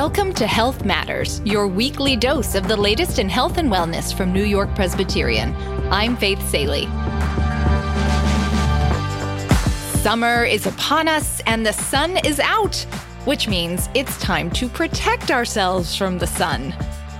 Welcome to Health Matters, your weekly dose of the latest in health and wellness from New York Presbyterian. I'm Faith Salie. Summer is upon us and the sun is out, which means it's time to protect ourselves from the sun.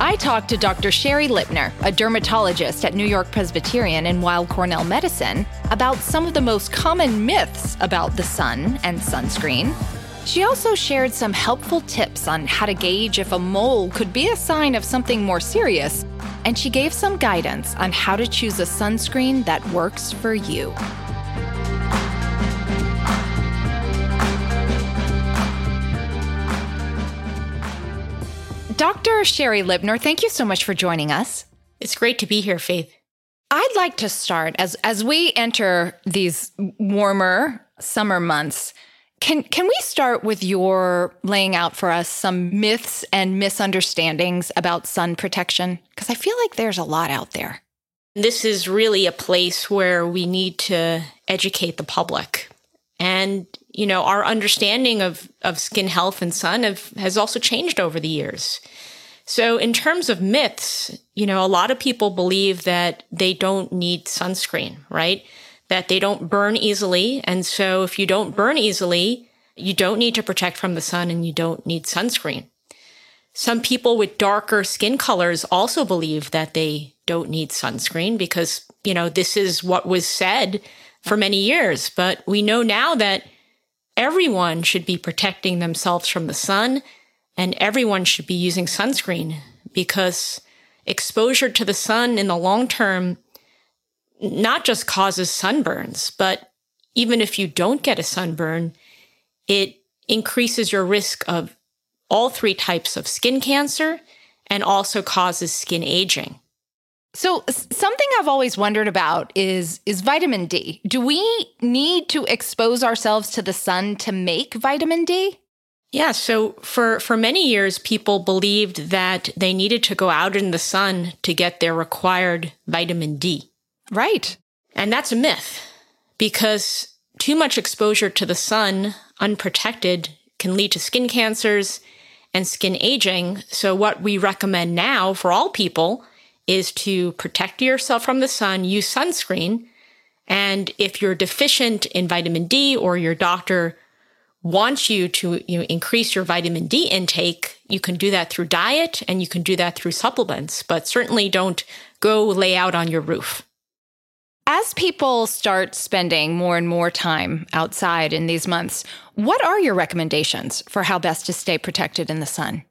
I talked to Dr. Shari Lipner, a dermatologist at New York Presbyterian and Weill Cornell Medicine, about some of the most common myths about the sun and sunscreen. She also shared some helpful tips on how to gauge if a mole could be a sign of something more serious, and she gave some guidance on how to choose a sunscreen that works for you. Dr. Shari Lipner, thank you so much for joining us. It's great to be here, Faith. I'd like to start as as we enter these warmer summer months. Can can we start with your laying out for us some myths and misunderstandings about sun protection because I feel like there's a lot out there. This is really a place where we need to educate the public. And you know, our understanding of of skin health and sun have, has also changed over the years. So, in terms of myths, you know, a lot of people believe that they don't need sunscreen, right? That they don't burn easily. And so, if you don't burn easily, you don't need to protect from the sun and you don't need sunscreen. Some people with darker skin colors also believe that they don't need sunscreen because, you know, this is what was said for many years. But we know now that everyone should be protecting themselves from the sun and everyone should be using sunscreen because exposure to the sun in the long term not just causes sunburns, but even if you don't get a sunburn, it increases your risk of all three types of skin cancer and also causes skin aging. So something I've always wondered about is is vitamin D. Do we need to expose ourselves to the sun to make vitamin D? Yeah, so for for many years people believed that they needed to go out in the sun to get their required vitamin D. Right. And that's a myth because too much exposure to the sun unprotected can lead to skin cancers and skin aging. So what we recommend now for all people is to protect yourself from the sun, use sunscreen. And if you're deficient in vitamin D or your doctor wants you to you know, increase your vitamin D intake, you can do that through diet and you can do that through supplements, but certainly don't go lay out on your roof. As people start spending more and more time outside in these months, what are your recommendations for how best to stay protected in the sun?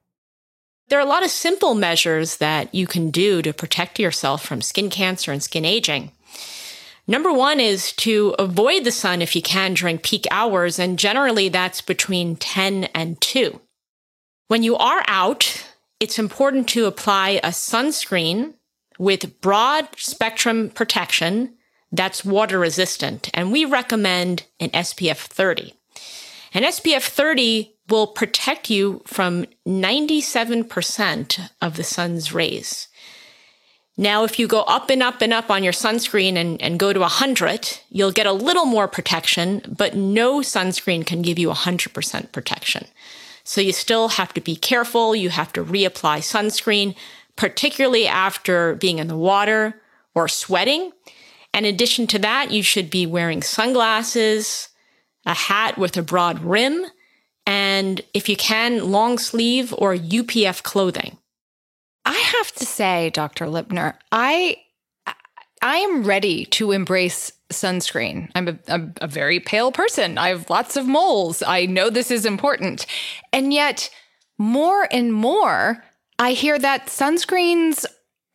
There are a lot of simple measures that you can do to protect yourself from skin cancer and skin aging. Number one is to avoid the sun if you can during peak hours, and generally that's between 10 and 2. When you are out, it's important to apply a sunscreen with broad spectrum protection that's water resistant, and we recommend an SPF 30. An SPF 30 will protect you from 97% of the sun's rays. Now, if you go up and up and up on your sunscreen and, and go to 100, you'll get a little more protection, but no sunscreen can give you 100% protection. So you still have to be careful. You have to reapply sunscreen, particularly after being in the water or sweating. In addition to that, you should be wearing sunglasses, a hat with a broad rim, and if you can, long sleeve or UPF clothing. I have to say, Dr. Lipner, I I am ready to embrace sunscreen. I'm a, a, a, very pale person. I have lots of moles. I know this is important. And yet, more and more, I hear that sunscreens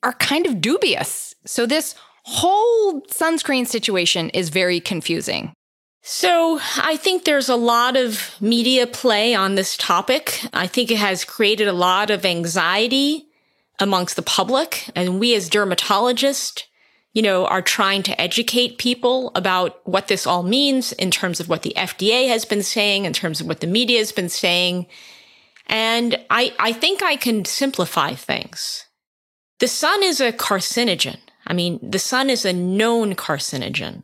are kind of dubious. So, this whole sunscreen situation is very confusing. So, I think there's a lot of media play on this topic. I think it has created a lot of anxiety amongst the public. And we as dermatologists, you know, are trying to educate people about what this all means in terms of what the FDA has been saying, in terms of what the media has been saying. And I, I think I can simplify things. The sun is a carcinogen. I mean, the sun is a known carcinogen.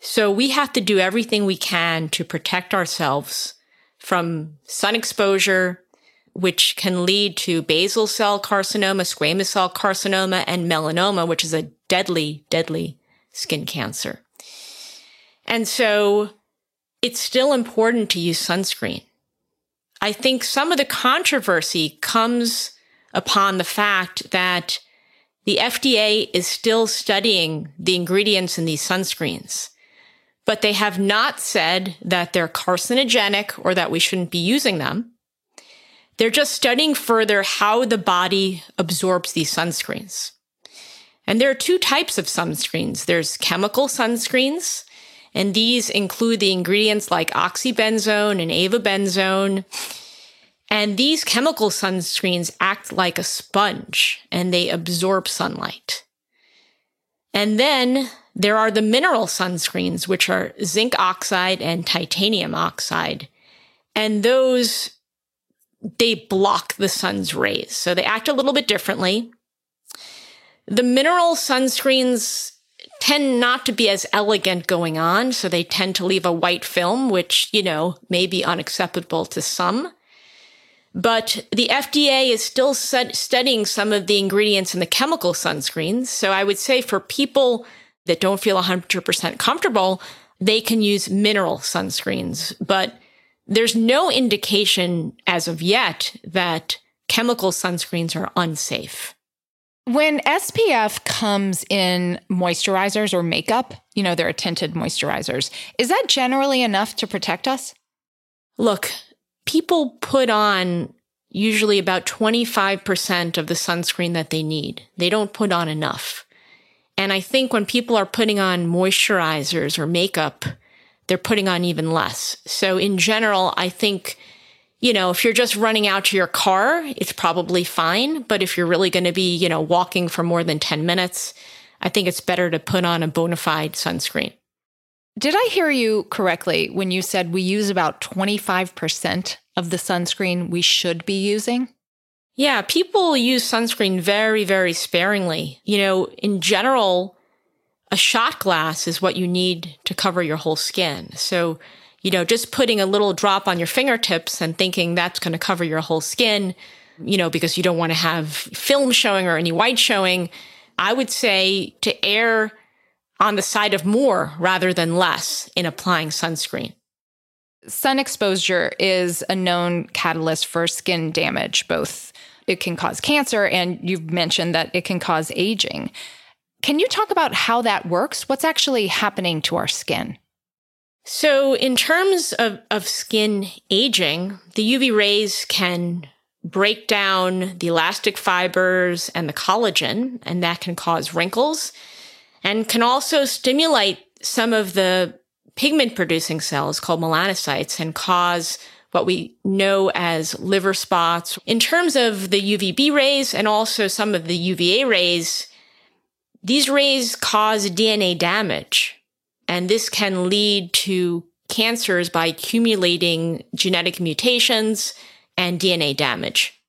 So we have to do everything we can to protect ourselves from sun exposure, which can lead to basal cell carcinoma, squamous cell carcinoma, and melanoma, which is a deadly, deadly skin cancer. And so it's still important to use sunscreen. I think some of the controversy comes upon the fact that the FDA is still studying the ingredients in these sunscreens, but they have not said that they're carcinogenic or that we shouldn't be using them. They're just studying further how the body absorbs these sunscreens. And there are two types of sunscreens. There's chemical sunscreens, and these include the ingredients like oxybenzone and avobenzone. And these chemical sunscreens act like a sponge and they absorb sunlight. And then there are the mineral sunscreens, which are zinc oxide and titanium oxide. And those, they block the sun's rays. So they act a little bit differently. The mineral sunscreens tend not to be as elegant going on. So they tend to leave a white film, which, you know, may be unacceptable to some. But the FDA is still studying some of the ingredients in the chemical sunscreens. So I would say for people that don't feel 100% comfortable, they can use mineral sunscreens. But there's no indication as of yet that chemical sunscreens are unsafe. When SPF comes in moisturizers or makeup, you know, they're tinted moisturizers, is that generally enough to protect us? Look, people put on usually about 25% of the sunscreen that they need. They don't put on enough. And I think when people are putting on moisturizers or makeup, they're putting on even less. So in general, I think you know, if you're just running out to your car, it's probably fine. But if you're really going to be, you know, walking for more than 10 minutes, I think it's better to put on a bona fide sunscreen. Did I hear you correctly when you said we use about 25% of the sunscreen we should be using? Yeah, people use sunscreen very, very sparingly. You know, in general, a shot glass is what you need to cover your whole skin. So you know, just putting a little drop on your fingertips and thinking that's going to cover your whole skin, you know, because you don't want to have film showing or any white showing, I would say to err on the side of more rather than less in applying sunscreen. Sun exposure is a known catalyst for skin damage, both it can cause cancer and you've mentioned that it can cause aging. Can you talk about how that works? What's actually happening to our skin? So, in terms of, of skin aging, the UV rays can break down the elastic fibers and the collagen, and that can cause wrinkles and can also stimulate some of the pigment producing cells called melanocytes and cause what we know as liver spots. In terms of the UVB rays and also some of the UVA rays, these rays cause DNA damage. And this can lead to cancers by accumulating genetic mutations and DNA damage.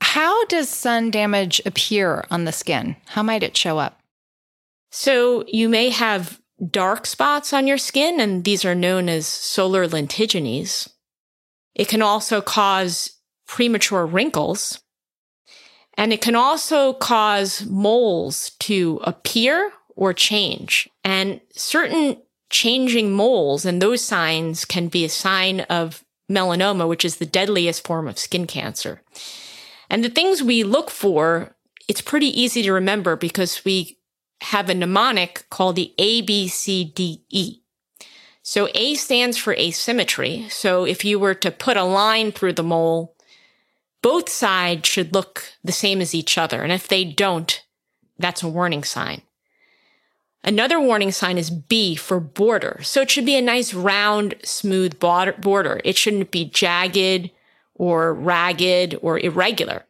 How does sun damage appear on the skin? How might it show up? So you may have dark spots on your skin, and these are known as solar lentigines. It can also cause premature wrinkles. And it can also cause moles to appear or change. And certain changing moles and those signs can be a sign of melanoma, which is the deadliest form of skin cancer. And the things we look for, it's pretty easy to remember because we have a mnemonic called the ABCDE. So A stands for asymmetry. So if you were to put a line through the mole, both sides should look the same as each other. And if they don't, that's a warning sign. Another warning sign is B for border. So it should be a nice round, smooth border. It shouldn't be jagged or ragged or irregular.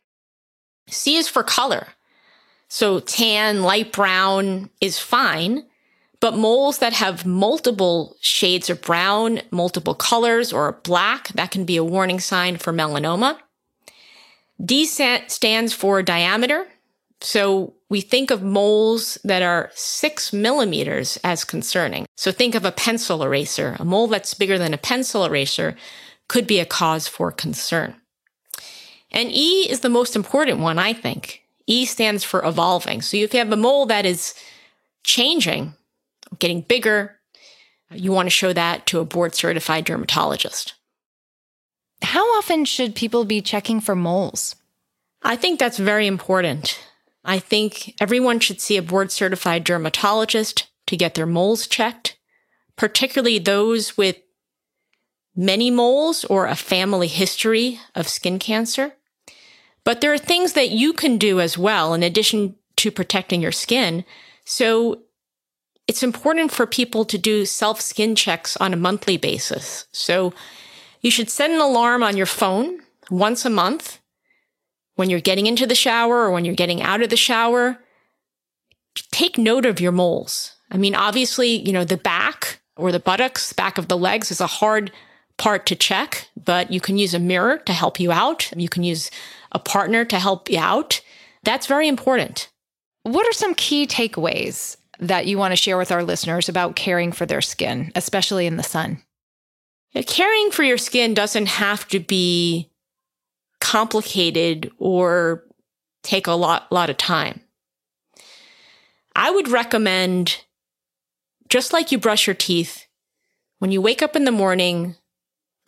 C is for color. So tan, light brown is fine, but moles that have multiple shades of brown, multiple colors, or black, that can be a warning sign for melanoma. D stands for diameter. So we think of moles that are six millimeters as concerning. So think of a pencil eraser. A mole that's bigger than a pencil eraser could be a cause for concern. And E is the most important one, I think. E stands for evolving. So if you have a mole that is changing, getting bigger, uh, you want to show that to a board certified dermatologist. How often should people be checking for moles? I think that's very important. I think everyone should see a board certified dermatologist to get their moles checked, particularly those with many moles or a family history of skin cancer. But there are things that you can do as well in addition to protecting your skin. So it's important for people to do self skin checks on a monthly basis. So you should set an alarm on your phone once a month when you're getting into the shower or when you're getting out of the shower. Take note of your moles. I mean, obviously, you know, the back or the buttocks, back of the legs is a hard part to check, but you can use a mirror to help you out. You can use a partner to help you out. That's very important. What are some key takeaways that you want to share with our listeners about caring for their skin, especially in the sun? Caring for your skin doesn't have to be complicated or take a lot, lot of time. I would recommend, just like you brush your teeth, when you wake up in the morning,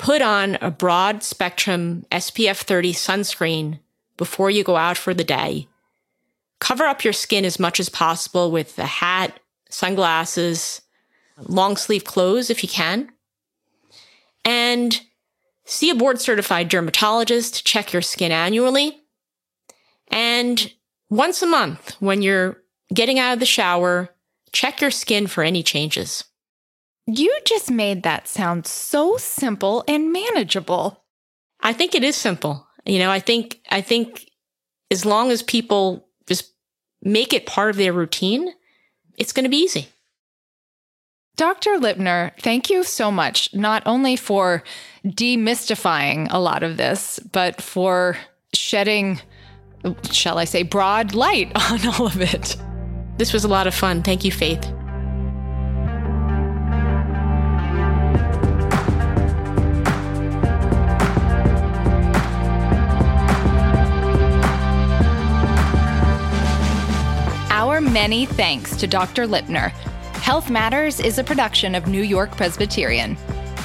put on a broad spectrum SPF 30 sunscreen before you go out for the day cover up your skin as much as possible with a hat, sunglasses, long sleeve clothes if you can. And see a board certified dermatologist, to check your skin annually. And once a month, when you're getting out of the shower, check your skin for any changes. You just made that sound so simple and manageable. I think it is simple. You know, I think I think as long as people just make it part of their routine, it's going to be easy. Dr. Lipner, thank you so much, not only for demystifying a lot of this, but for shedding, shall I say, broad light on all of it. This was a lot of fun. Thank you, Faith. Many thanks to Dr. Lipner. Health Matters is a production of New York Presbyterian.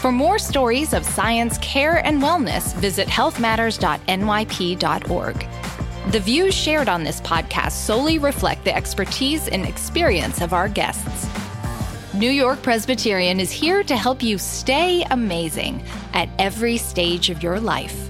For more stories of science, care, and wellness, visit healthmatters.nyp.org. The views shared on this podcast solely reflect the expertise and experience of our guests. New York Presbyterian is here to help you stay amazing at every stage of your life.